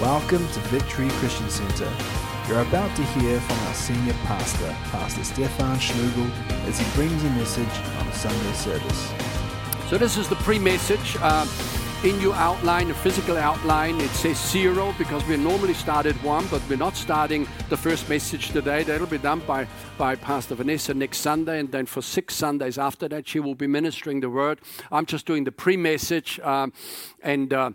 Welcome to Victory Christian Center. You're about to hear from our senior pastor, Pastor Stefan Schlugel, as he brings a message on a Sunday service. So this is the pre-message. Uh, in your outline, the physical outline, it says zero because we normally start at one, but we're not starting the first message today. That'll be done by, by Pastor Vanessa next Sunday, and then for six Sundays after that, she will be ministering the word. I'm just doing the pre-message, um, and. Uh,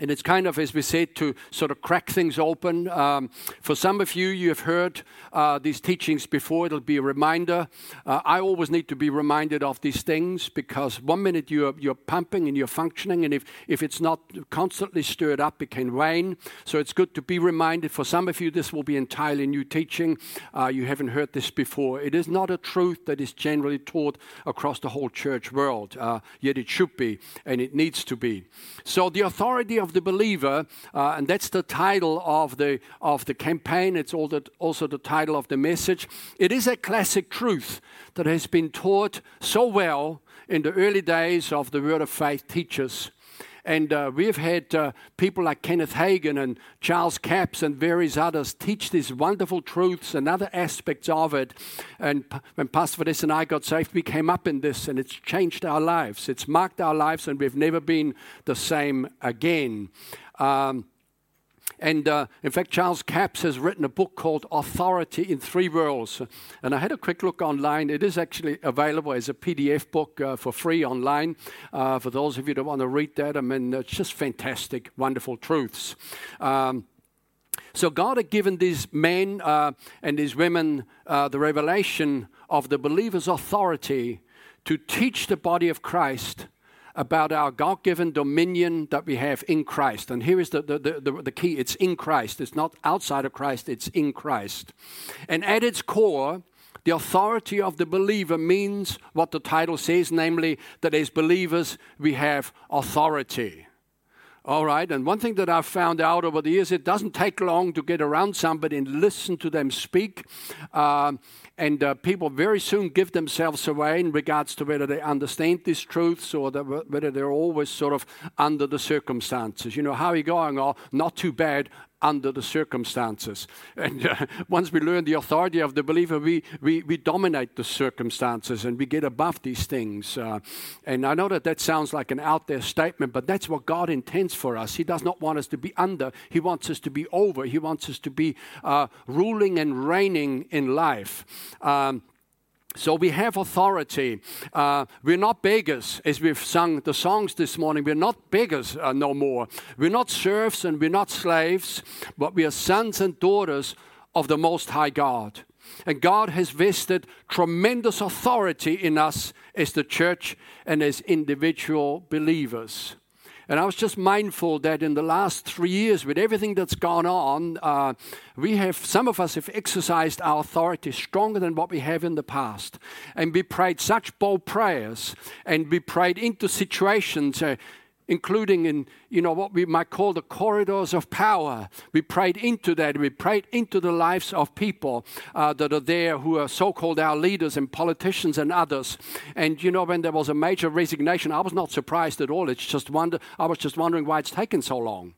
and it's kind of, as we said, to sort of crack things open. Um, for some of you, you have heard uh, these teachings before. It'll be a reminder. Uh, I always need to be reminded of these things because one minute you're, you're pumping and you're functioning, and if, if it's not constantly stirred up, it can wane. So it's good to be reminded. For some of you, this will be entirely new teaching. Uh, you haven't heard this before. It is not a truth that is generally taught across the whole church world, uh, yet it should be, and it needs to be. So the authority of the believer, uh, and that's the title of the of the campaign. It's also the title of the message. It is a classic truth that has been taught so well in the early days of the Word of Faith teachers. And uh, we've had uh, people like Kenneth Hagin and Charles Capps and various others teach these wonderful truths and other aspects of it. And p- when Pastor Vanessa and I got saved, we came up in this and it's changed our lives. It's marked our lives and we've never been the same again. Um, and uh, in fact, Charles Capps has written a book called Authority in Three Worlds. And I had a quick look online. It is actually available as a PDF book uh, for free online. Uh, for those of you that want to read that, I mean, it's just fantastic, wonderful truths. Um, so God had given these men uh, and these women uh, the revelation of the believer's authority to teach the body of Christ about our God given dominion that we have in Christ. And here is the, the, the, the, key it's in Christ. It's not outside of Christ, it's in Christ. And at its core, the authority of the believer means what the title says, namely that as believers we have authority. All right, and one thing that I've found out over the years, it doesn't take long to get around somebody and listen to them speak. Uh, and uh, people very soon give themselves away in regards to whether they understand these truths or whether they're always sort of under the circumstances. You know, how are you going? Oh, not too bad under the circumstances. And uh, once we learn the authority of the believer, we, we, we dominate the circumstances and we get above these things. Uh, and I know that that sounds like an out there statement, but that's what God intends for us. He does not want us to be under, He wants us to be over, He wants us to be uh, ruling and reigning in life. Um, so we have authority. Uh, we're not beggars, as we've sung the songs this morning. We're not beggars uh, no more. We're not serfs and we're not slaves, but we are sons and daughters of the Most High God. And God has vested tremendous authority in us as the church and as individual believers. And I was just mindful that in the last three years, with everything that's gone on, uh, we have, some of us have exercised our authority stronger than what we have in the past. And we prayed such bold prayers, and we prayed into situations. Uh, including in you know what we might call the corridors of power. We prayed into that. We prayed into the lives of people uh, that are there who are so-called our leaders and politicians and others. And you know when there was a major resignation i was not surprised at all. It's just wonder i was just wondering why it's taken so long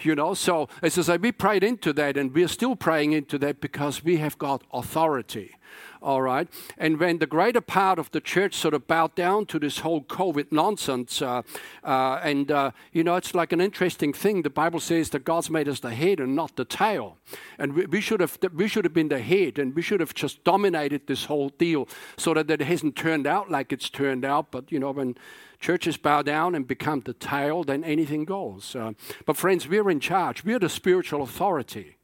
you know. So it's as i we prayed into that and we're still praying into that because we have got authority all right? And when the greater part of the church sort of bowed down to this whole COVID nonsense, uh, uh, and, uh, you know, it's like an interesting thing. The Bible says that God's made us the head and not the tail. And we, we, should have, we should have been the head, and we should have just dominated this whole deal so that it hasn't turned out like it's turned out. But, you know, when churches bow down and become the tail, then anything goes. Uh, but, friends, we're in charge, we're the spiritual authority.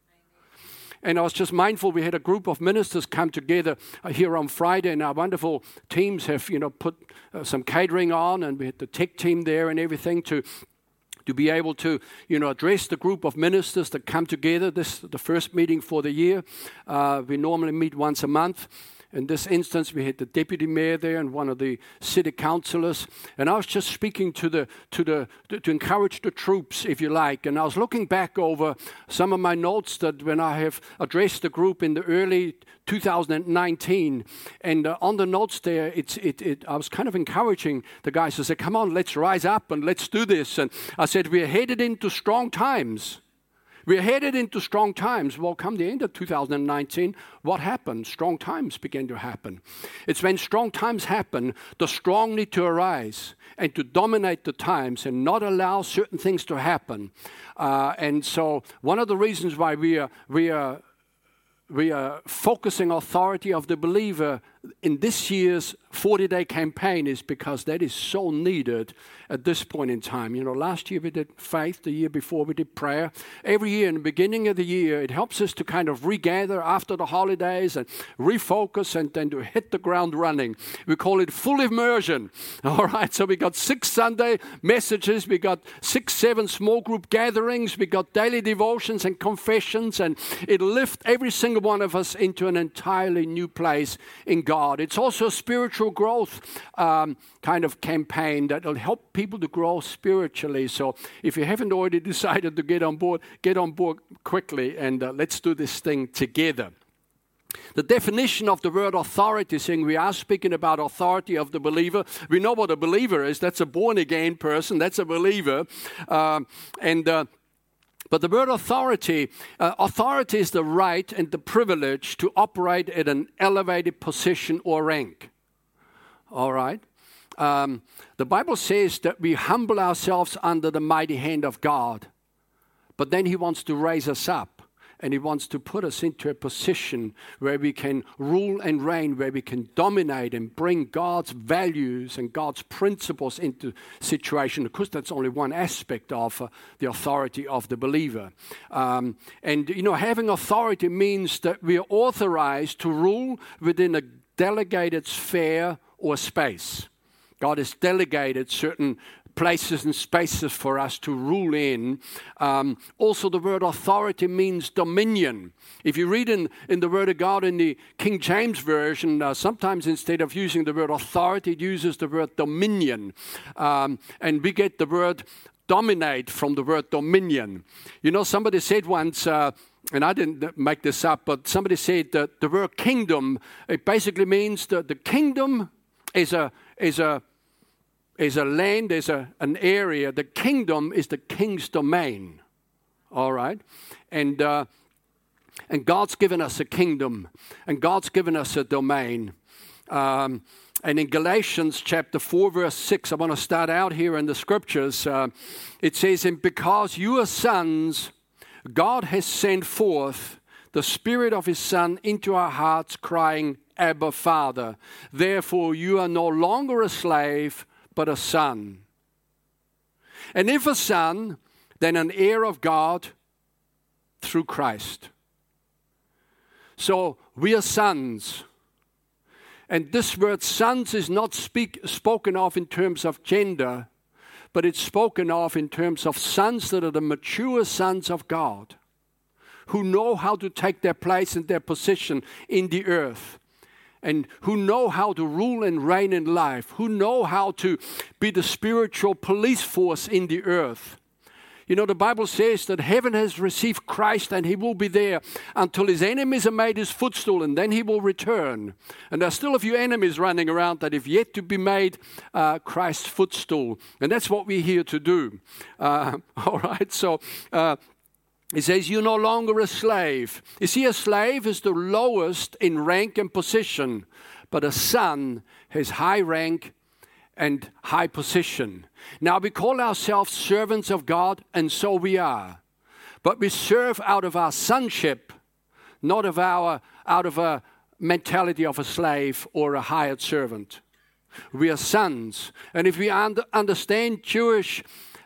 And I was just mindful we had a group of ministers come together uh, here on Friday, and our wonderful teams have, you know, put uh, some catering on, and we had the tech team there and everything to to be able to, you know, address the group of ministers that come together. This the first meeting for the year. Uh, we normally meet once a month, in this instance, we had the deputy mayor there and one of the city councillors, and I was just speaking to the to the to encourage the troops, if you like. And I was looking back over some of my notes that when I have addressed the group in the early 2019, and uh, on the notes there, it's it, it I was kind of encouraging the guys to say, "Come on, let's rise up and let's do this." And I said, "We are headed into strong times." We're headed into strong times. Well, come the end of 2019, what happened? Strong times began to happen. It's when strong times happen, the strong need to arise and to dominate the times and not allow certain things to happen. Uh, and so, one of the reasons why we are, we are we are focusing authority of the believer in this year's 40 day campaign is because that is so needed at this point in time. You know, last year we did faith, the year before we did prayer. Every year in the beginning of the year, it helps us to kind of regather after the holidays and refocus and then to hit the ground running. We call it full immersion. All right, so we got six Sunday messages, we got six, seven small group gatherings, we got daily devotions and confessions, and it lifts every single one of us into an entirely new place in God God. It's also a spiritual growth um, kind of campaign that will help people to grow spiritually. So if you haven't already decided to get on board, get on board quickly and uh, let's do this thing together. The definition of the word authority, saying we are speaking about authority of the believer. We know what a believer is. That's a born again person. That's a believer. Um, and uh, but the word authority, uh, authority is the right and the privilege to operate at an elevated position or rank. All right? Um, the Bible says that we humble ourselves under the mighty hand of God, but then He wants to raise us up and He wants to put us into a position where we can rule and reign, where we can dominate and bring God's values and God's principles into situation. Of course, that's only one aspect of uh, the authority of the believer. Um, and you know, having authority means that we are authorized to rule within a delegated sphere or space. God has delegated certain places and spaces for us to rule in. Um, also, the word authority means dominion. If you read in, in the Word of God in the King James Version, uh, sometimes instead of using the word authority, it uses the word dominion. Um, and we get the word dominate from the word dominion. You know, somebody said once, uh, and I didn't make this up, but somebody said that the word kingdom, it basically means that the kingdom is a, is a is a land, is a, an area. The kingdom is the king's domain. All right? And, uh, and God's given us a kingdom, and God's given us a domain. Um, and in Galatians chapter 4, verse 6, I want to start out here in the scriptures. Uh, it says, And because you are sons, God has sent forth the Spirit of His Son into our hearts, crying, Abba, Father. Therefore, you are no longer a slave but a son. And if a son, then an heir of God through Christ. So we are sons. And this word sons is not speak, spoken of in terms of gender, but it's spoken of in terms of sons that are the mature sons of God, who know how to take their place and their position in the earth and who know how to rule and reign in life, who know how to be the spiritual police force in the earth. You know, the Bible says that heaven has received Christ and he will be there until his enemies are made his footstool and then he will return. And there's still a few enemies running around that have yet to be made uh, Christ's footstool. And that's what we're here to do. Uh, all right, so uh, he says, You're no longer a slave. You see, a slave is the lowest in rank and position, but a son has high rank and high position. Now, we call ourselves servants of God, and so we are. But we serve out of our sonship, not of our, out of a mentality of a slave or a hired servant. We are sons. And if we understand Jewish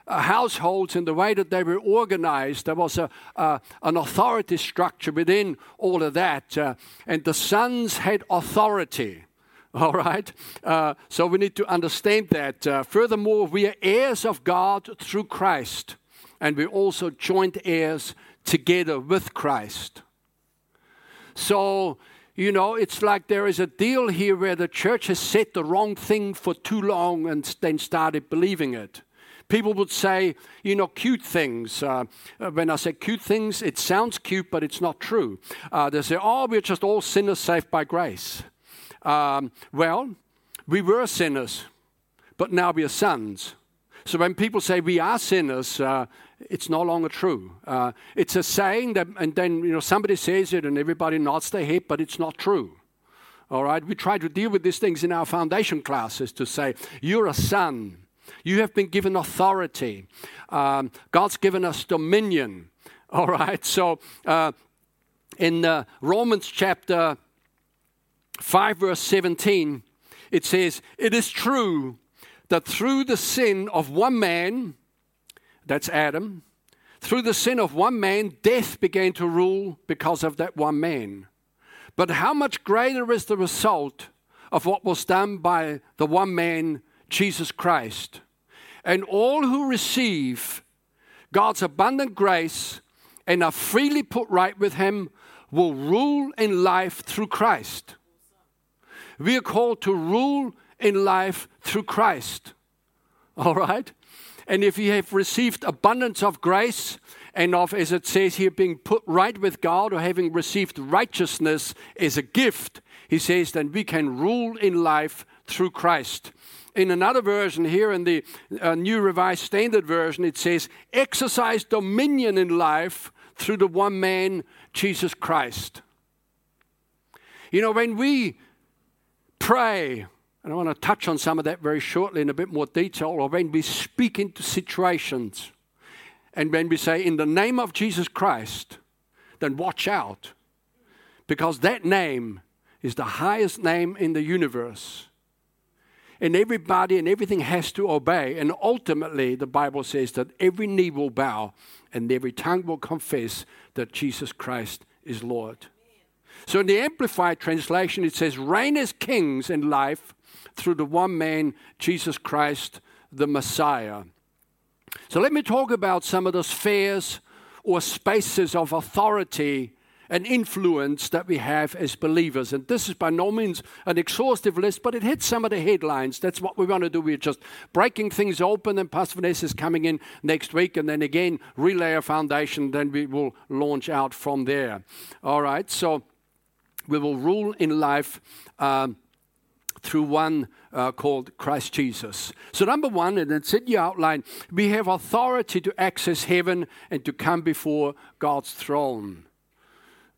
households and the way that they were organized. There was a, uh, an authority structure within all of that. Uh, and the sons had authority. All right? Uh, so we need to understand that. Uh, furthermore, we are heirs of God through Christ, and we're also joint heirs together with Christ. So, you know, it's like there is a deal here where the church has said the wrong thing for too long and then started believing it. People would say, you know, cute things. Uh, uh, when I say cute things, it sounds cute, but it's not true. Uh, they say, oh, we're just all sinners saved by grace. Um, well, we were sinners, but now we are sons. So when people say we are sinners, uh, it's no longer true. Uh, it's a saying that, and then you know somebody says it, and everybody nods their head, but it's not true. All right, we try to deal with these things in our foundation classes to say you're a son, you have been given authority, um, God's given us dominion. All right, so uh, in uh, Romans chapter 5, verse 17, it says, It is true that through the sin of one man, that's Adam, through the sin of one man, death began to rule because of that one man. But how much greater is the result of what was done by the one man, Jesus Christ? And all who receive God's abundant grace and are freely put right with Him will rule in life through Christ. We are called to rule in life through Christ. All right? And if you have received abundance of grace and of, as it says here, being put right with God or having received righteousness as a gift, he says, then we can rule in life through Christ. In another version here, in the uh, New Revised Standard Version, it says, exercise dominion in life through the one man, Jesus Christ. You know, when we pray, and I want to touch on some of that very shortly in a bit more detail, or when we speak into situations, and when we say, in the name of Jesus Christ, then watch out. Because that name is the highest name in the universe. And everybody and everything has to obey. And ultimately, the Bible says that every knee will bow and every tongue will confess that Jesus Christ is Lord. So in the Amplified translation, it says, reign as kings in life through the one man, Jesus Christ, the Messiah. So let me talk about some of the spheres or spaces of authority and influence that we have as believers. And this is by no means an exhaustive list, but it hits some of the headlines. That's what we want to do. We're just breaking things open, and Pastor Vanessa is coming in next week, and then again, relay a foundation, then we will launch out from there. All right, so we will rule in life. Um, through one uh, called Christ Jesus. So, number one, and it's in your outline, we have authority to access heaven and to come before God's throne.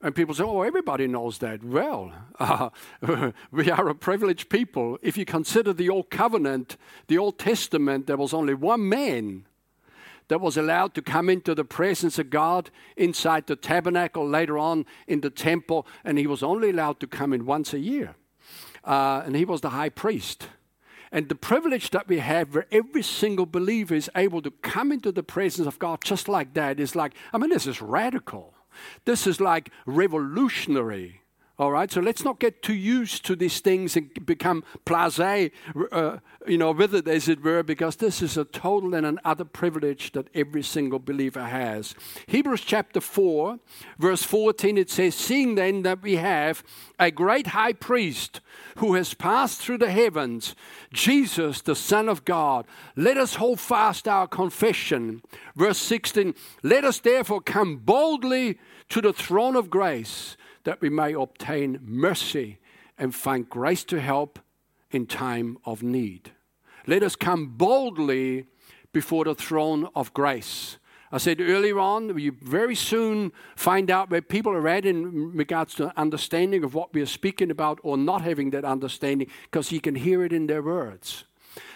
And people say, oh, everybody knows that. Well, uh, we are a privileged people. If you consider the Old Covenant, the Old Testament, there was only one man that was allowed to come into the presence of God inside the tabernacle, later on in the temple, and he was only allowed to come in once a year. Uh, and he was the high priest. And the privilege that we have where every single believer is able to come into the presence of God just like that is like, I mean, this is radical. This is like revolutionary. All right, so let's not get too used to these things and become blasé, uh, you know, with it as it were, because this is a total and an privilege that every single believer has. Hebrews chapter 4, verse 14, it says, Seeing then that we have a great high priest who has passed through the heavens, Jesus, the Son of God, let us hold fast our confession. Verse 16, Let us therefore come boldly to the throne of grace that we may obtain mercy and find grace to help in time of need. Let us come boldly before the throne of grace. I said earlier on, you very soon find out where people are at in regards to understanding of what we are speaking about or not having that understanding because you can hear it in their words.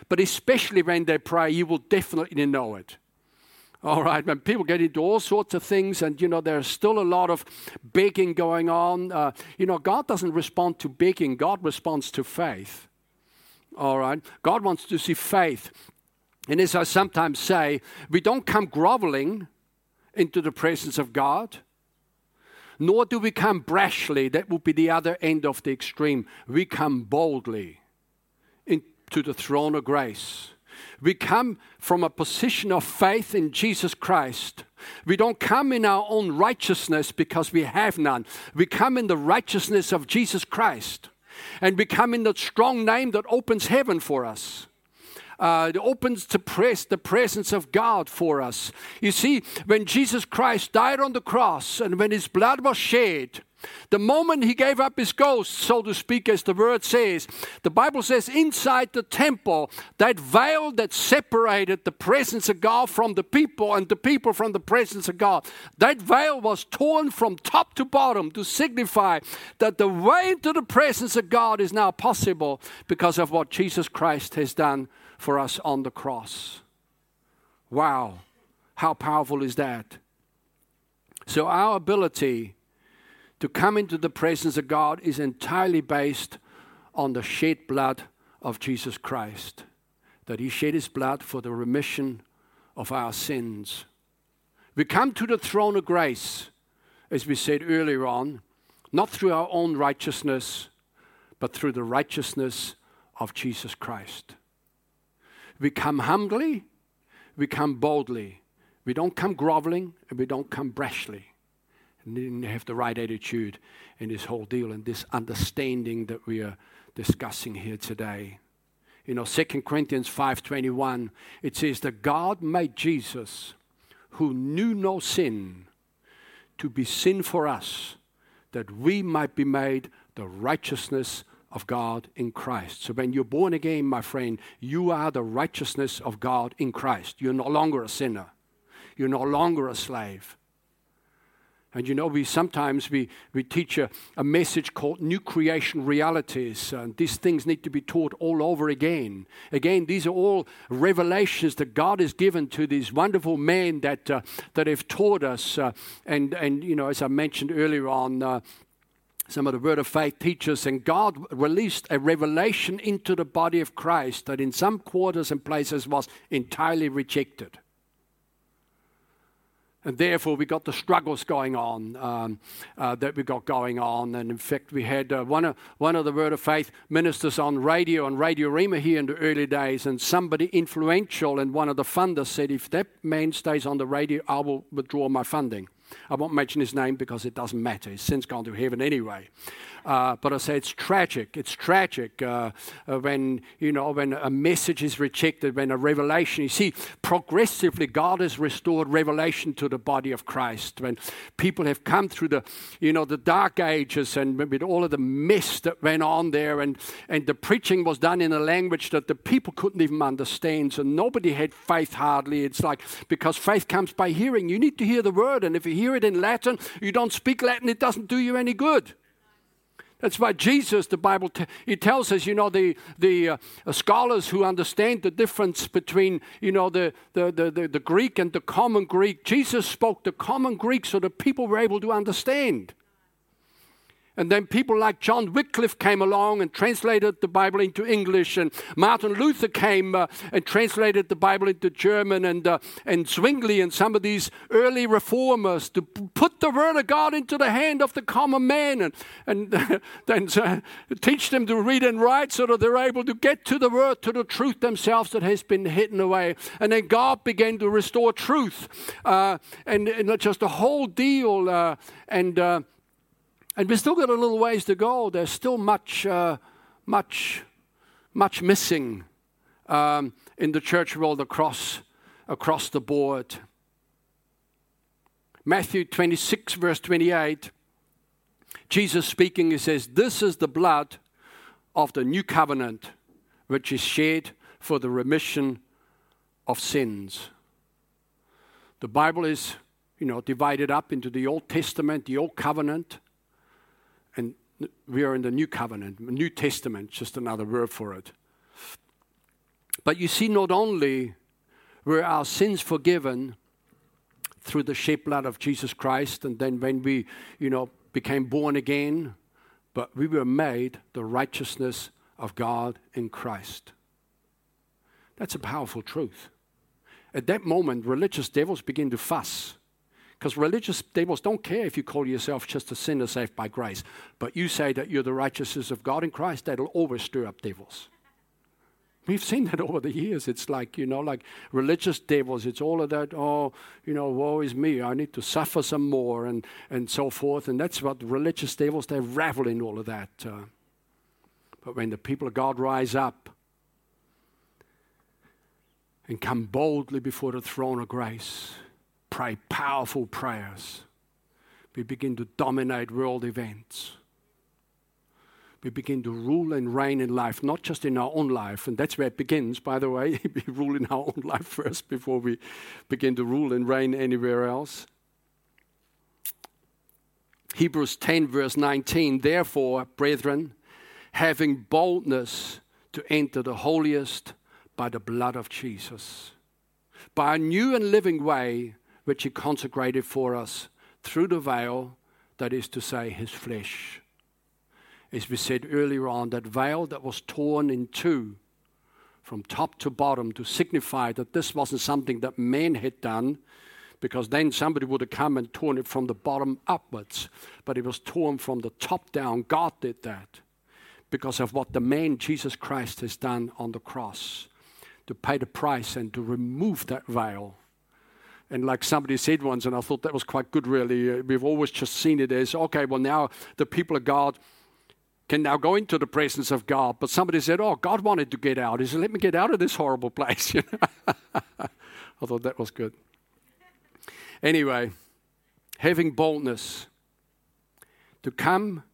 But especially when they pray, you will definitely know it. All right, when people get into all sorts of things, and you know, there's still a lot of begging going on. Uh, you know, God doesn't respond to begging, God responds to faith. All right, God wants to see faith. And as I sometimes say, we don't come groveling into the presence of God, nor do we come brashly. That would be the other end of the extreme. We come boldly into the throne of grace we come from a position of faith in Jesus Christ. We don't come in our own righteousness because we have none. We come in the righteousness of Jesus Christ. And we come in the strong name that opens heaven for us. Uh, it opens to press the presence of God for us. You see, when Jesus Christ died on the cross and when his blood was shed, The moment he gave up his ghost, so to speak, as the word says, the Bible says inside the temple, that veil that separated the presence of God from the people and the people from the presence of God, that veil was torn from top to bottom to signify that the way into the presence of God is now possible because of what Jesus Christ has done for us on the cross. Wow, how powerful is that? So, our ability to come into the presence of God is entirely based on the shed blood of Jesus Christ. That He shed His blood for the remission of our sins. We come to the throne of grace, as we said earlier on, not through our own righteousness, but through the righteousness of Jesus Christ. We come humbly, we come boldly. We don't come groveling, and we don't come brashly didn't have the right attitude in this whole deal and this understanding that we are discussing here today. You know, 2 Corinthians 5:21, it says that God made Jesus, who knew no sin, to be sin for us, that we might be made the righteousness of God in Christ. So when you're born again, my friend, you are the righteousness of God in Christ. You're no longer a sinner. You're no longer a slave. And you know, we sometimes we, we teach a, a message called new creation realities. And these things need to be taught all over again. Again, these are all revelations that God has given to these wonderful men that uh, that have taught us. Uh, and and you know, as I mentioned earlier on. Uh, some of the Word of Faith teachers, and God released a revelation into the body of Christ that in some quarters and places was entirely rejected. And therefore, we got the struggles going on um, uh, that we got going on. And in fact, we had uh, one, of, one of the Word of Faith ministers on radio, on Radio Rhema here in the early days. And somebody influential and one of the funders said, If that man stays on the radio, I will withdraw my funding. I won't mention his name because it doesn't matter. He's since gone to heaven anyway. Uh, but I say it's tragic. It's tragic uh, uh, when you know when a message is rejected, when a revelation. You see, progressively God has restored revelation to the body of Christ. When people have come through the you know the dark ages and with all of the mess that went on there, and and the preaching was done in a language that the people couldn't even understand. So nobody had faith hardly. It's like because faith comes by hearing. You need to hear the word, and if you hear it in Latin, you don't speak Latin, it doesn't do you any good. That's why Jesus, the Bible, t- he tells us, you know, the, the uh, scholars who understand the difference between, you know, the, the, the, the, the Greek and the common Greek, Jesus spoke the common Greek so the people were able to understand. And then people like John Wycliffe came along and translated the Bible into English, and Martin Luther came uh, and translated the Bible into German, and, uh, and Zwingli and some of these early reformers to put the Word of God into the hand of the common man and, and then uh, teach them to read and write so that they're able to get to the Word, to the truth themselves that has been hidden away. And then God began to restore truth, uh, and, and just a whole deal. Uh, and uh, and we've still got a little ways to go. There's still much, uh, much, much missing um, in the church world across, across the board. Matthew 26, verse 28, Jesus speaking, he says, This is the blood of the new covenant, which is shed for the remission of sins. The Bible is, you know, divided up into the Old Testament, the Old Covenant, and we are in the new covenant, New Testament, just another word for it. But you see, not only were our sins forgiven through the shed blood of Jesus Christ, and then when we, you know, became born again, but we were made the righteousness of God in Christ. That's a powerful truth. At that moment, religious devils begin to fuss because religious devils don't care if you call yourself just a sinner saved by grace, but you say that you're the righteousness of God in Christ, that'll always stir up devils. We've seen that over the years. It's like, you know, like religious devils. It's all of that, oh, you know, woe is me. I need to suffer some more and, and so forth. And that's what religious devils, they revel in all of that. Uh, but when the people of God rise up and come boldly before the throne of grace, pray powerful prayers. we begin to dominate world events. We begin to rule and reign in life, not just in our own life. And that's where it begins, by the way. we rule in our own life first before we begin to rule and reign anywhere else. Hebrews 10, verse 19 Therefore, brethren, having boldness to enter the holiest by the blood of Jesus, by a new and living way which he consecrated for us through the veil, that is to say, his flesh. As we said earlier on, that veil that was torn in two from top to bottom to signify that this wasn't something that man had done, because then somebody would have come and torn it from the bottom upwards. But it was torn from the top down. God did that because of what the man Jesus Christ has done on the cross to pay the price and to remove that veil and like somebody said once, and I thought that was quite good, really, uh, we've always just seen it as okay, well, now the people of God can now go into the presence of God. But somebody said, oh, God wanted to get out. He said, let me get out of this horrible place. I thought that was good. Anyway, having boldness to come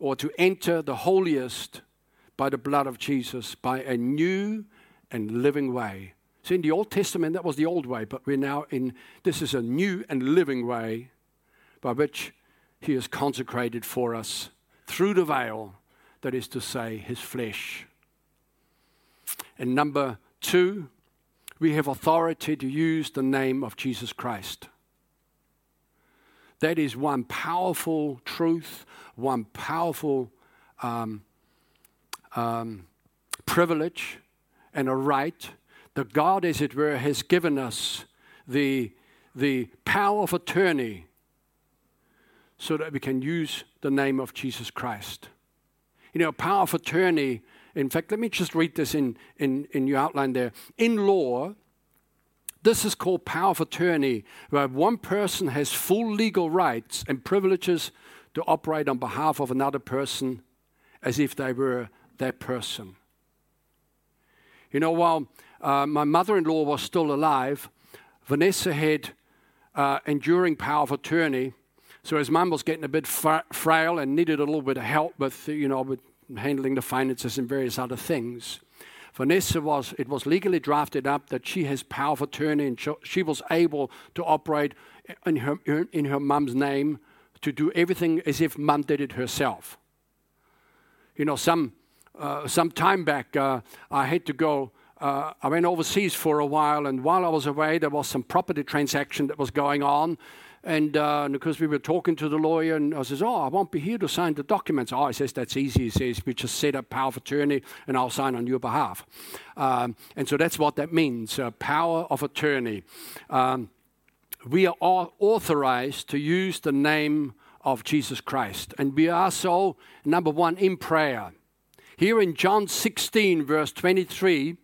or to enter the holiest by the blood of Jesus, by a new and living way. So in the Old Testament, that was the old way, but we're now in, this is a new and living way by which He is consecrated for us through the veil, that is to say, His flesh. And number two, we have authority to use the name of Jesus Christ. That is one powerful truth, one powerful um, um, privilege, and a right that God, as it were, has given us the, the power of attorney so that we can use the name of Jesus Christ. You know, power of attorney, in fact, let me just read this in, in, in your outline there. In law, this is called power of attorney, where one person has full legal rights and privileges to operate on behalf of another person as if they were that person. You know, while uh, my mother in law was still alive, Vanessa had uh, enduring power of attorney. So his mum was getting a bit frail and needed a little bit of help with, you know, with handling the finances and various other things. Vanessa was, it was legally drafted up that she has power of attorney and she was able to operate in her, in her mum's name to do everything as if mum did it herself. You know, some, uh, some time back, uh, I had to go uh, I went overseas for a while, and while I was away, there was some property transaction that was going on. And uh, because we were talking to the lawyer, and I says, "Oh, I won't be here to sign the documents." Oh, he says, "That's easy." He says, "We just set up power of attorney, and I'll sign on your behalf." Um, and so that's what that means: uh, power of attorney. Um, we are authorized to use the name of Jesus Christ, and we are so number one in prayer. Here in John 16, verse 23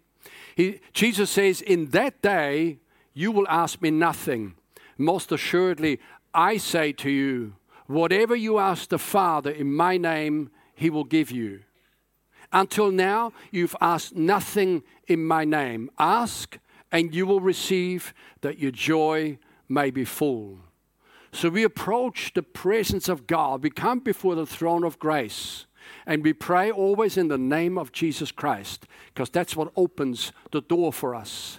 he, Jesus says, In that day you will ask me nothing. Most assuredly, I say to you, whatever you ask the Father in my name, he will give you. Until now, you've asked nothing in my name. Ask, and you will receive, that your joy may be full. So we approach the presence of God. We come before the throne of grace. And we pray always in the name of Jesus Christ because that's what opens the door for us.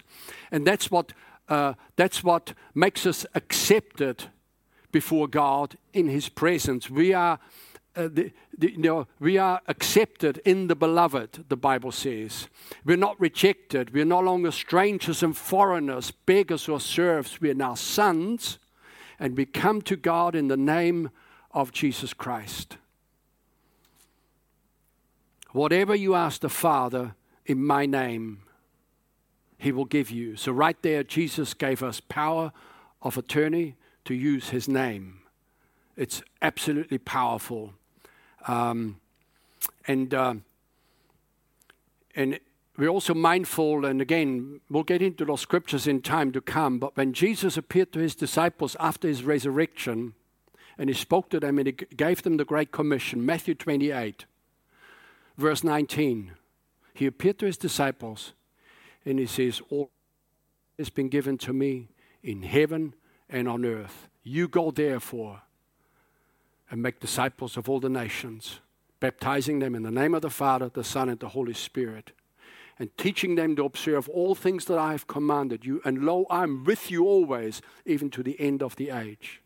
And that's what, uh, that's what makes us accepted before God in His presence. We are, uh, the, the, you know, we are accepted in the beloved, the Bible says. We're not rejected. We're no longer strangers and foreigners, beggars or serfs. We are now sons, and we come to God in the name of Jesus Christ. Whatever you ask the Father in my name, he will give you. So, right there, Jesus gave us power of attorney to use his name. It's absolutely powerful. Um, and, uh, and we're also mindful, and again, we'll get into those scriptures in time to come, but when Jesus appeared to his disciples after his resurrection, and he spoke to them and he gave them the Great Commission, Matthew 28, verse 19. He appeared to his disciples and he says, All has been given to me in heaven and on earth. You go therefore and make disciples of all the nations, baptizing them in the name of the Father, the Son, and the Holy Spirit, and teaching them to observe all things that I have commanded you. And lo, I'm with you always, even to the end of the age.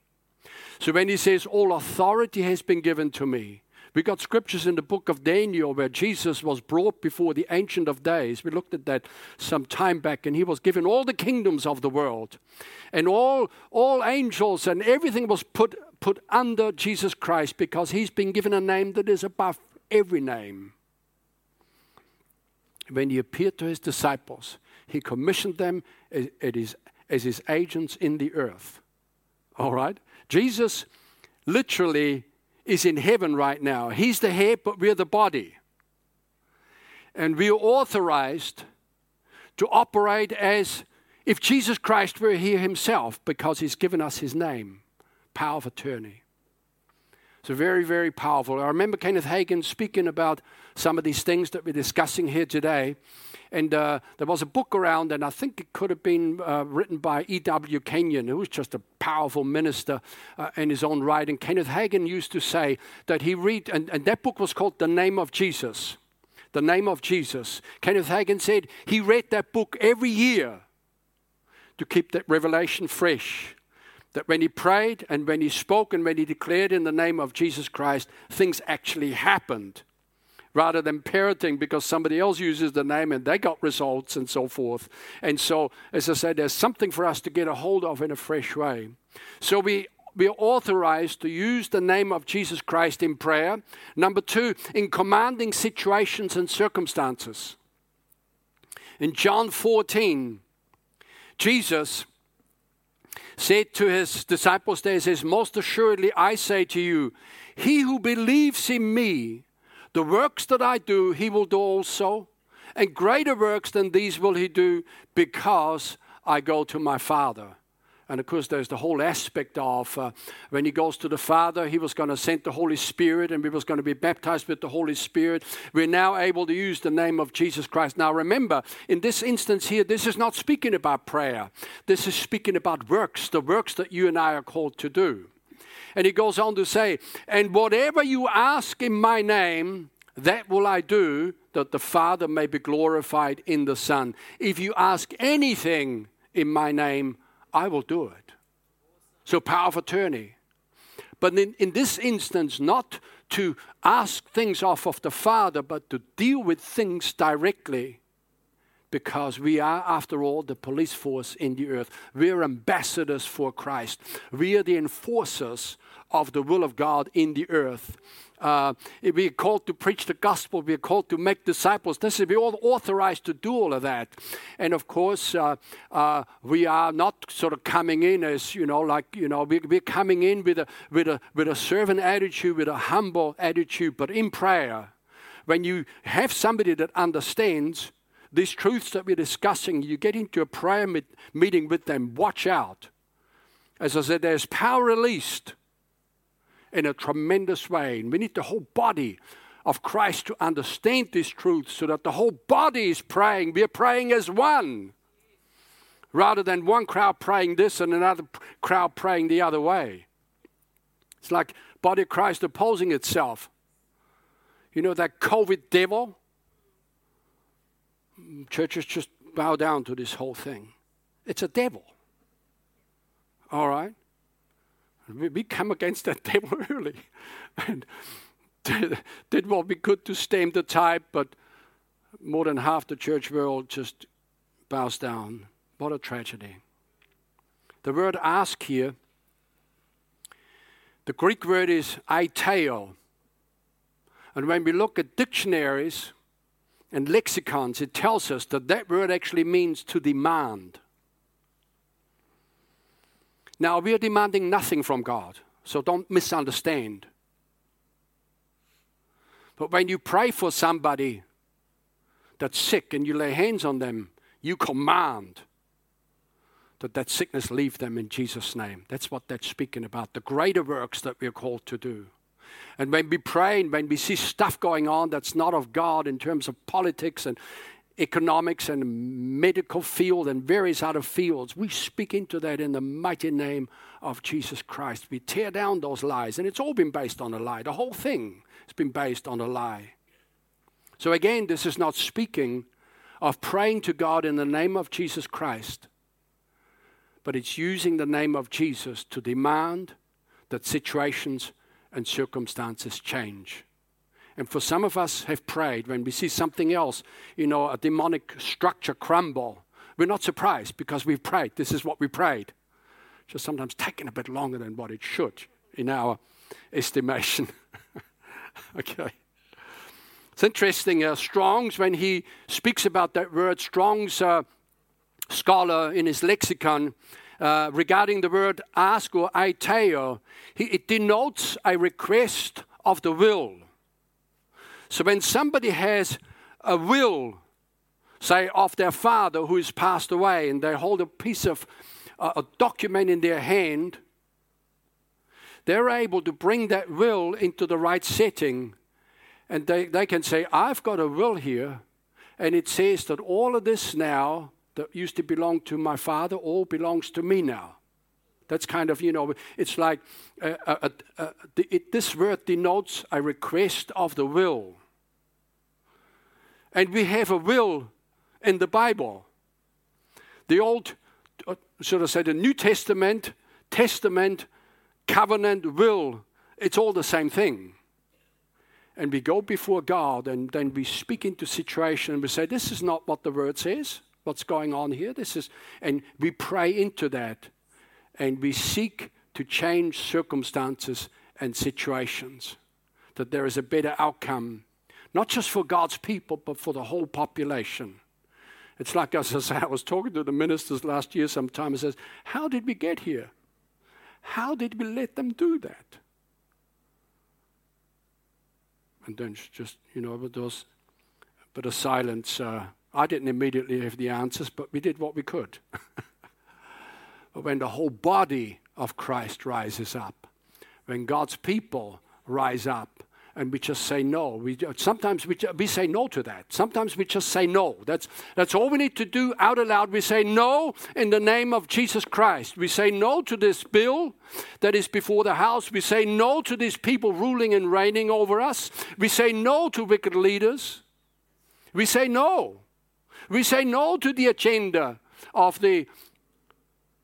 So when he says, All authority has been given to me, we got scriptures in the book of Daniel where Jesus was brought before the Ancient of Days. We looked at that some time back, and he was given all the kingdoms of the world. And all, all angels and everything was put, put under Jesus Christ because he's been given a name that is above every name. When he appeared to his disciples, he commissioned them as, as his agents in the earth. All right? Jesus literally is in heaven right now. He's the head, but we're the body. And we are authorized to operate as if Jesus Christ were here himself because he's given us his name, power of attorney. So, very, very powerful. I remember Kenneth Hagin speaking about some of these things that we're discussing here today. And uh, there was a book around, and I think it could have been uh, written by E.W. Kenyon, who was just a powerful minister uh, in his own right. And Kenneth Hagin used to say that he read, and, and that book was called The Name of Jesus. The Name of Jesus. Kenneth Hagin said he read that book every year to keep that revelation fresh. That when he prayed and when he spoke and when he declared in the name of Jesus Christ, things actually happened rather than parroting because somebody else uses the name and they got results and so forth. And so, as I said, there's something for us to get a hold of in a fresh way. So we we are authorized to use the name of Jesus Christ in prayer. Number two, in commanding situations and circumstances. In John 14, Jesus said to his disciples there, he says, Most assuredly I say to you, he who believes in me, the works that I do, he will do also, and greater works than these will he do because I go to my Father. And of course, there's the whole aspect of uh, when he goes to the Father, he was going to send the Holy Spirit and we was going to be baptized with the Holy Spirit. We're now able to use the name of Jesus Christ. Now, remember, in this instance here, this is not speaking about prayer. This is speaking about works, the works that you and I are called to do. And he goes on to say, And whatever you ask in my name, that will I do, that the Father may be glorified in the Son. If you ask anything in my name, I will do it. So, power of attorney. But in, in this instance, not to ask things off of the Father, but to deal with things directly because we are, after all, the police force in the earth. We are ambassadors for Christ. We are the enforcers of the will of God in the earth. Uh, we are called to preach the gospel. We are called to make disciples. This is we all authorized to do all of that. And of course, uh, uh, we are not sort of coming in as you know, like you know, we, we're coming in with a with a with a servant attitude, with a humble attitude, but in prayer. When you have somebody that understands these truths that we're discussing, you get into a prayer meeting with them. Watch out. As I said, there's power released in a tremendous way. And we need the whole body of Christ to understand this truth so that the whole body is praying. We're praying as one rather than one crowd praying this and another crowd praying the other way. It's like body of Christ opposing itself. You know that COVID devil? Churches just bow down to this whole thing. It's a devil. All right? We come against that devil early. And did what we could to stem the tide, but more than half the church world just bows down. What a tragedy. The word ask here, the Greek word is aiteo. And when we look at dictionaries and lexicons, it tells us that that word actually means to demand. Now, we are demanding nothing from God, so don't misunderstand. But when you pray for somebody that's sick and you lay hands on them, you command that that sickness leave them in Jesus' name. That's what that's speaking about, the greater works that we're called to do. And when we pray and when we see stuff going on that's not of God in terms of politics and economics and medical field and various other fields. We speak into that in the mighty name of Jesus Christ. We tear down those lies, and it's all been based on a lie. The whole thing has been based on a lie. So, again, this is not speaking of praying to God in the name of Jesus Christ, but it's using the name of Jesus to demand that situations and circumstances change. And for some of us have prayed when we see something else, you know, a demonic structure crumble. We're not surprised because we've prayed. This is what we prayed. Just sometimes taking a bit longer than what it should in our estimation. okay. It's interesting, uh, Strong's, when he speaks about that word, Strong's uh, scholar in his lexicon, uh, regarding the word ask or aiteo, he, it denotes a request of the will. So when somebody has a will, say of their father who has passed away, and they hold a piece of uh, a document in their hand, they're able to bring that will into the right setting. And they, they can say, I've got a will here, and it says that all of this now that used to belong to my father all belongs to me now. That's kind of, you know, it's like uh, uh, uh, it, this word denotes a request of the will. And we have a will in the Bible. The Old, should I say, the New Testament, Testament, covenant, will, it's all the same thing. And we go before God and then we speak into situation and we say, This is not what the word says, what's going on here. This is, and we pray into that and we seek to change circumstances and situations, that there is a better outcome, not just for God's people, but for the whole population. It's like I, say, I was talking to the ministers last year sometime, I says, How did we get here? How did we let them do that? And then just, you know, there was a bit of silence. Uh, I didn't immediately have the answers, but we did what we could. When the whole body of Christ rises up, when God's people rise up, and we just say no. We, sometimes we, we say no to that. Sometimes we just say no. That's, that's all we need to do out aloud. We say no in the name of Jesus Christ. We say no to this bill that is before the house. We say no to these people ruling and reigning over us. We say no to wicked leaders. We say no. We say no to the agenda of the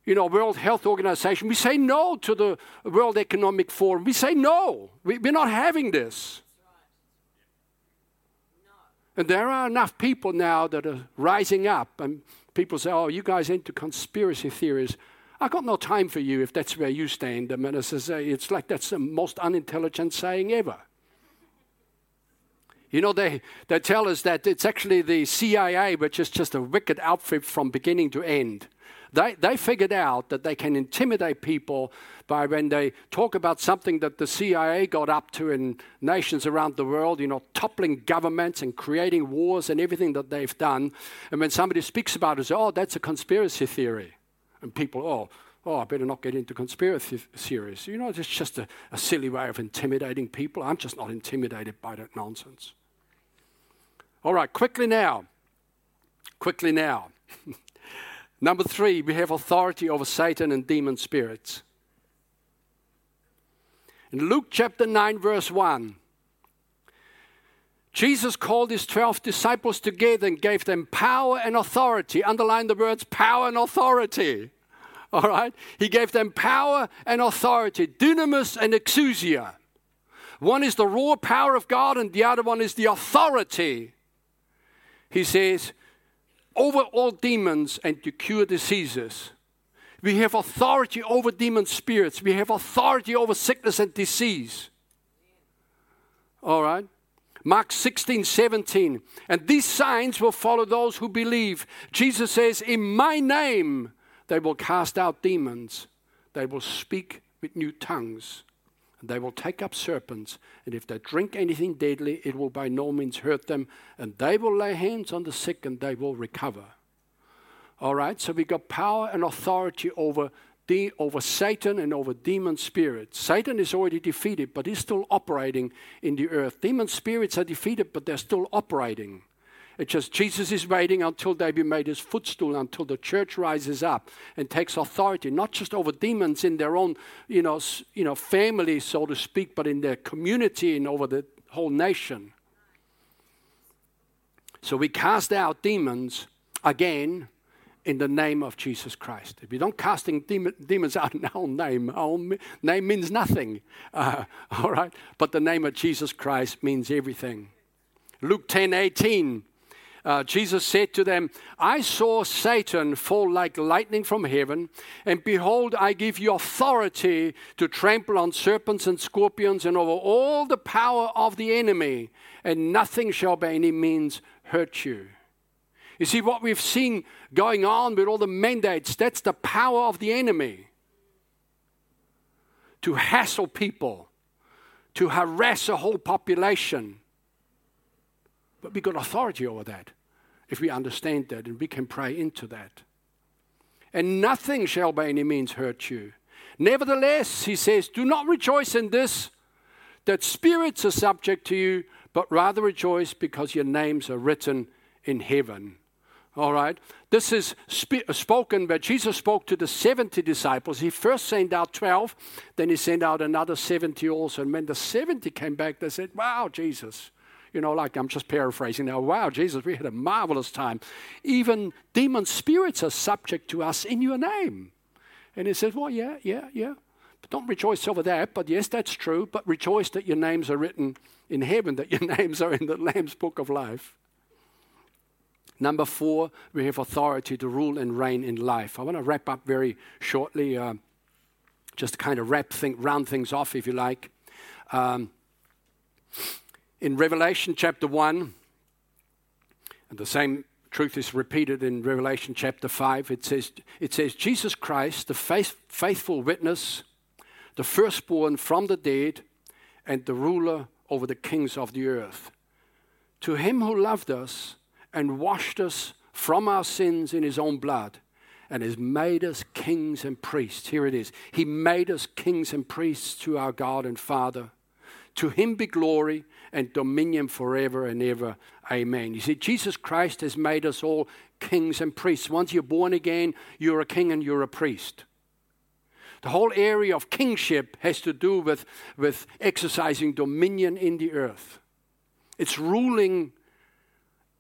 you know, World Health Organization. We say no to the World Economic Forum. We say no. We, are not having this. And there are enough people now that are rising up, and people say, "Oh, you guys into conspiracy theories." I got no time for you if that's where you stand. The minister say it's like that's the most unintelligent saying ever. You know, they, they tell us that it's actually the CIA, which is just a wicked outfit from beginning to end. They, they figured out that they can intimidate people by when they talk about something that the CIA got up to in nations around the world, you know, toppling governments and creating wars and everything that they've done. And when somebody speaks about it, say, oh, that's a conspiracy theory. And people, oh, oh, I better not get into conspiracy theories. You know, it's just a, a silly way of intimidating people. I'm just not intimidated by that nonsense. All right, quickly now. Quickly now. Number three, we have authority over Satan and demon spirits. In Luke chapter 9, verse 1, Jesus called his 12 disciples together and gave them power and authority. Underline the words power and authority. All right? He gave them power and authority, dunamis and exousia. One is the raw power of God, and the other one is the authority. He says, over all demons and to cure diseases. We have authority over demon spirits. We have authority over sickness and disease. All right? Mark 16, 17. And these signs will follow those who believe. Jesus says, In my name they will cast out demons, they will speak with new tongues. They will take up serpents, and if they drink anything deadly, it will by no means hurt them, and they will lay hands on the sick and they will recover. All right, so we got power and authority over the, over Satan and over demon spirits. Satan is already defeated, but he's still operating in the earth. Demon spirits are defeated, but they're still operating. It's just Jesus is waiting until they be made his footstool, until the church rises up and takes authority, not just over demons in their own, you know, you know, family, so to speak, but in their community and over the whole nation. So we cast out demons again in the name of Jesus Christ. If you don't casting demon, demons out in our own name, our own name means nothing. Uh, all right? But the name of Jesus Christ means everything. Luke 10 18 uh, Jesus said to them, I saw Satan fall like lightning from heaven, and behold, I give you authority to trample on serpents and scorpions and over all the power of the enemy, and nothing shall by any means hurt you. You see, what we've seen going on with all the mandates, that's the power of the enemy to hassle people, to harass a whole population but we got authority over that if we understand that and we can pray into that. And nothing shall by any means hurt you. Nevertheless, he says, do not rejoice in this, that spirits are subject to you, but rather rejoice because your names are written in heaven. All right? This is sp- uh, spoken where Jesus spoke to the 70 disciples. He first sent out 12, then he sent out another 70 also. And when the 70 came back, they said, Wow, Jesus, you know, like I'm just paraphrasing now. Wow, Jesus, we had a marvelous time. Even demon spirits are subject to us in your name. And he says, Well, yeah, yeah, yeah. But don't rejoice over that. But yes, that's true. But rejoice that your names are written in heaven, that your names are in the Lamb's book of life. Number four, we have authority to rule and reign in life. I want to wrap up very shortly, uh, just to kind of wrap thing, round things off, if you like. Um, in Revelation chapter 1, and the same truth is repeated in Revelation chapter 5, it says, it says Jesus Christ, the faith, faithful witness, the firstborn from the dead, and the ruler over the kings of the earth. To him who loved us and washed us from our sins in his own blood and has made us kings and priests. Here it is. He made us kings and priests to our God and Father. To him be glory and dominion forever and ever. Amen. You see, Jesus Christ has made us all kings and priests. Once you're born again, you're a king and you're a priest. The whole area of kingship has to do with, with exercising dominion in the earth. It's ruling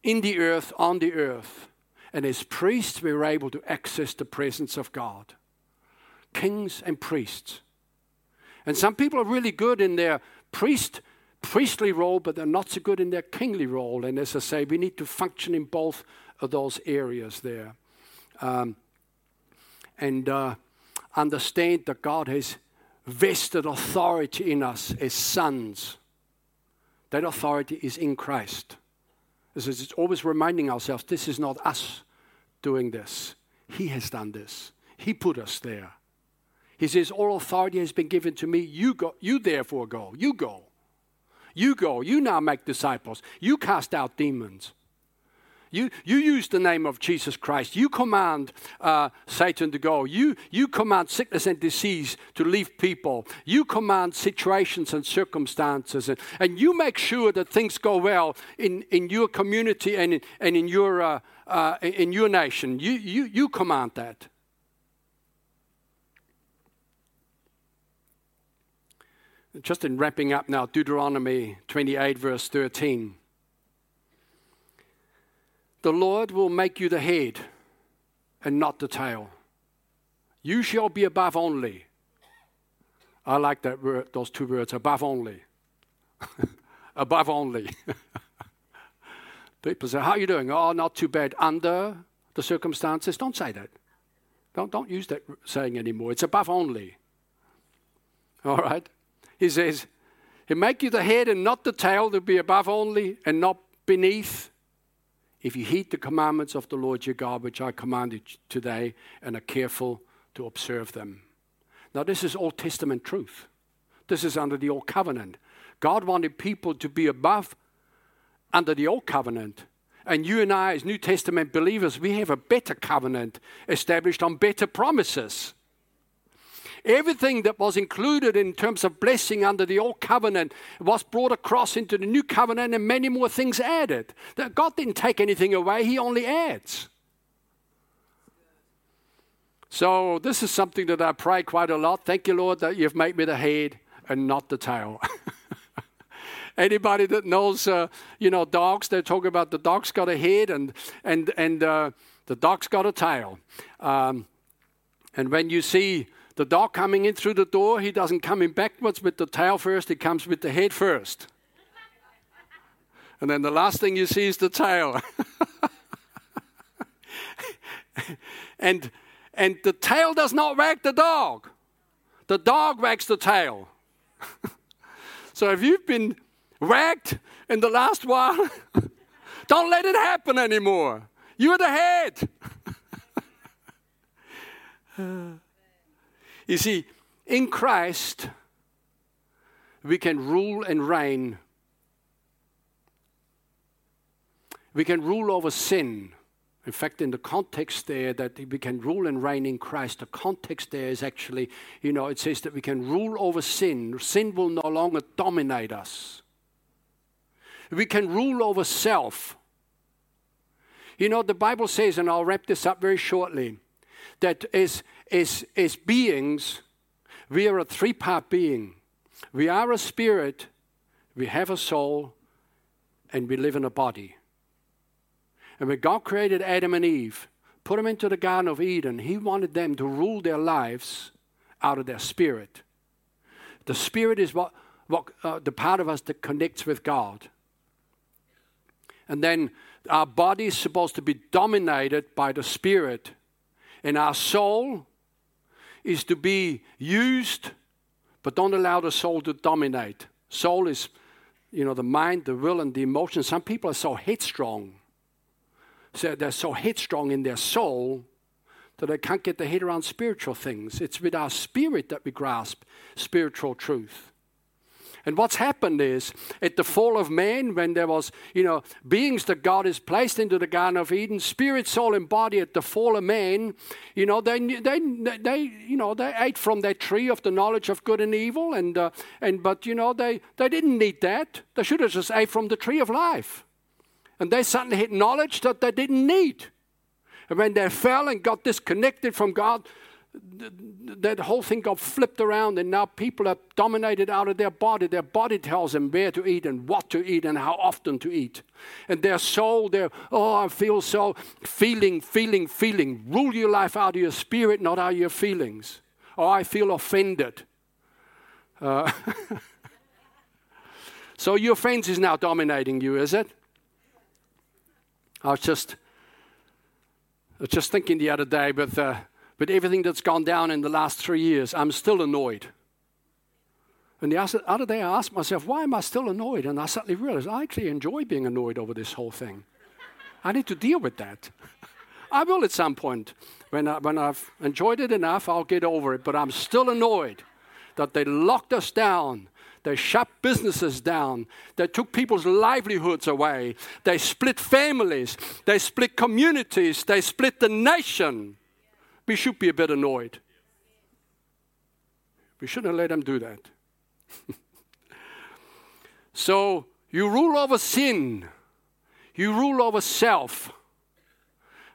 in the earth, on the earth. And as priests, we're able to access the presence of God. Kings and priests. And some people are really good in their priest priestly role, but they're not so good in their kingly role. And as I say, we need to function in both of those areas there. Um, and uh, understand that God has vested authority in us as sons. That authority is in Christ. It's always reminding ourselves this is not us doing this. He has done this. He put us there. He says, All authority has been given to me. You go, you therefore go. You go. You go. You now make disciples. You cast out demons. You, you use the name of Jesus Christ. You command uh, Satan to go. You, you command sickness and disease to leave people. You command situations and circumstances. And, and you make sure that things go well in, in your community and in, and in, your, uh, uh, in your nation. You, you, you command that. Just in wrapping up now, Deuteronomy 28, verse 13. The Lord will make you the head and not the tail. You shall be above only. I like that word, those two words, above only. above only. People say, How are you doing? Oh, not too bad. Under the circumstances. Don't say that. Don't, don't use that saying anymore. It's above only. All right? He says, He'll make you the head and not the tail, to be above only and not beneath. If you heed the commandments of the Lord your God, which I commanded today, and are careful to observe them. Now, this is Old Testament truth. This is under the Old Covenant. God wanted people to be above under the Old Covenant. And you and I, as New Testament believers, we have a better covenant established on better promises. Everything that was included in terms of blessing under the old covenant was brought across into the new covenant and many more things added. That God didn't take anything away, He only adds. So, this is something that I pray quite a lot. Thank you, Lord, that you've made me the head and not the tail. Anybody that knows, uh, you know, dogs, they talk about the dog's got a head and, and, and uh, the dog's got a tail. Um, and when you see the dog coming in through the door, he doesn't come in backwards with the tail first, he comes with the head first. And then the last thing you see is the tail. and, and the tail does not wag the dog, the dog wags the tail. so if you've been wagged in the last while, don't let it happen anymore. You're the head. You see, in Christ, we can rule and reign. We can rule over sin. In fact, in the context there, that we can rule and reign in Christ, the context there is actually, you know, it says that we can rule over sin. Sin will no longer dominate us. We can rule over self. You know, the Bible says, and I'll wrap this up very shortly, that as, as beings, we are a three part being. We are a spirit, we have a soul, and we live in a body. And when God created Adam and Eve, put them into the Garden of Eden, He wanted them to rule their lives out of their spirit. The spirit is what, what uh, the part of us that connects with God. And then our body is supposed to be dominated by the Spirit. And our soul is to be used, but don't allow the soul to dominate. Soul is, you know, the mind, the will, and the emotion. Some people are so headstrong. So they're so headstrong in their soul that they can't get their head around spiritual things. It's with our spirit that we grasp spiritual truth. And what's happened is, at the fall of man, when there was, you know, beings that God has placed into the Garden of Eden, spirit, soul, and body, at the fall of man, you know, they, they, they, you know, they ate from that tree of the knowledge of good and evil, and, uh, and but, you know, they, they didn't need that. They should have just ate from the tree of life. And they suddenly had knowledge that they didn't need. And when they fell and got disconnected from God, that whole thing got flipped around, and now people are dominated out of their body. Their body tells them where to eat and what to eat and how often to eat. And their soul, their, oh, I feel so, feeling, feeling, feeling. Rule your life out of your spirit, not out of your feelings. Oh, I feel offended. Uh, so your friends is now dominating you, is it? I was just, I was just thinking the other day with. Uh, with everything that's gone down in the last three years, I'm still annoyed. And the other day I asked myself, why am I still annoyed? And I suddenly realized I actually enjoy being annoyed over this whole thing. I need to deal with that. I will at some point. When, I, when I've enjoyed it enough, I'll get over it. But I'm still annoyed that they locked us down. They shut businesses down. They took people's livelihoods away. They split families. They split communities. They split the nation we should be a bit annoyed. We shouldn't let them do that. so you rule over sin, you rule over self.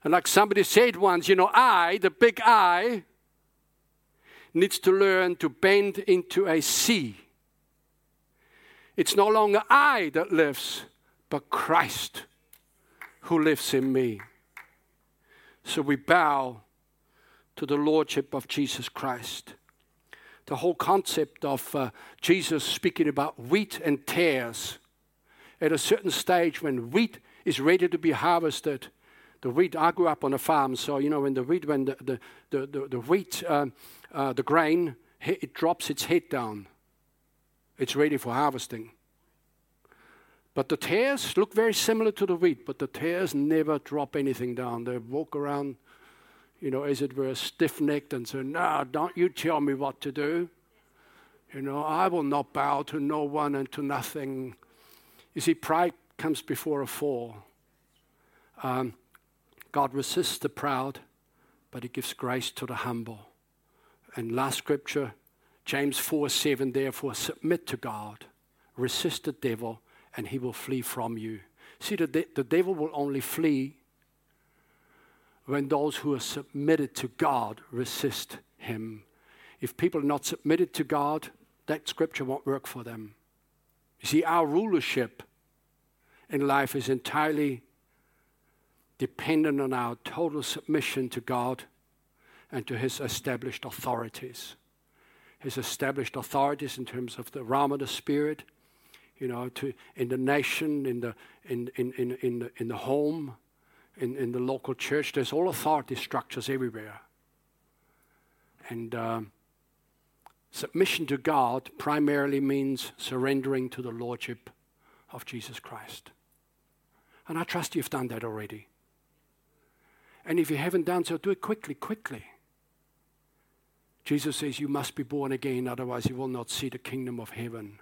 And like somebody said once, you know, I, the big I, needs to learn to bend into a C. It's no longer I that lives, but Christ who lives in me. So we bow to the Lordship of Jesus Christ. The whole concept of uh, Jesus speaking about wheat and tares. At a certain stage, when wheat is ready to be harvested, the wheat, I grew up on a farm, so you know, when the wheat, when the, the, the, the, the wheat, uh, uh, the grain, it drops its head down, it's ready for harvesting. But the tares look very similar to the wheat, but the tares never drop anything down. They walk around you know, as it were, stiff necked and say, No, don't you tell me what to do. You know, I will not bow to no one and to nothing. You see, pride comes before a fall. Um, God resists the proud, but He gives grace to the humble. And last scripture, James 4 7, therefore submit to God, resist the devil, and he will flee from you. See, the, de- the devil will only flee when those who are submitted to God resist him. If people are not submitted to God, that scripture won't work for them. You see, our rulership in life is entirely dependent on our total submission to God and to His established authorities. His established authorities in terms of the realm of the Spirit, you know, to, in the nation, in the, in, in, in, in, the, in the home, in, in the local church. There's all authority structures everywhere. And um, submission to God primarily means surrendering to the Lordship of Jesus Christ. And I trust you've done that already. And if you haven't done so, do it quickly, quickly. Jesus says you must be born again, otherwise, you will not see the kingdom of heaven.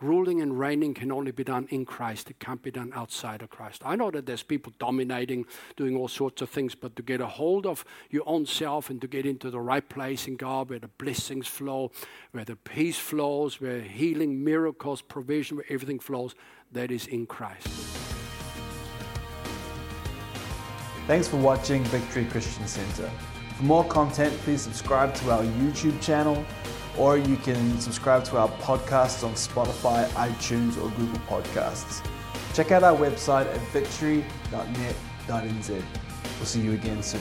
Ruling and reigning can only be done in Christ. It can't be done outside of Christ. I know that there's people dominating, doing all sorts of things, but to get a hold of your own self and to get into the right place in God where the blessings flow, where the peace flows, where healing, miracles, provision, where everything flows, that is in Christ. Thanks for watching Victory Christian Center. For more content, please subscribe to our YouTube channel or you can subscribe to our podcasts on Spotify, iTunes, or Google Podcasts. Check out our website at victory.net.nz. We'll see you again soon.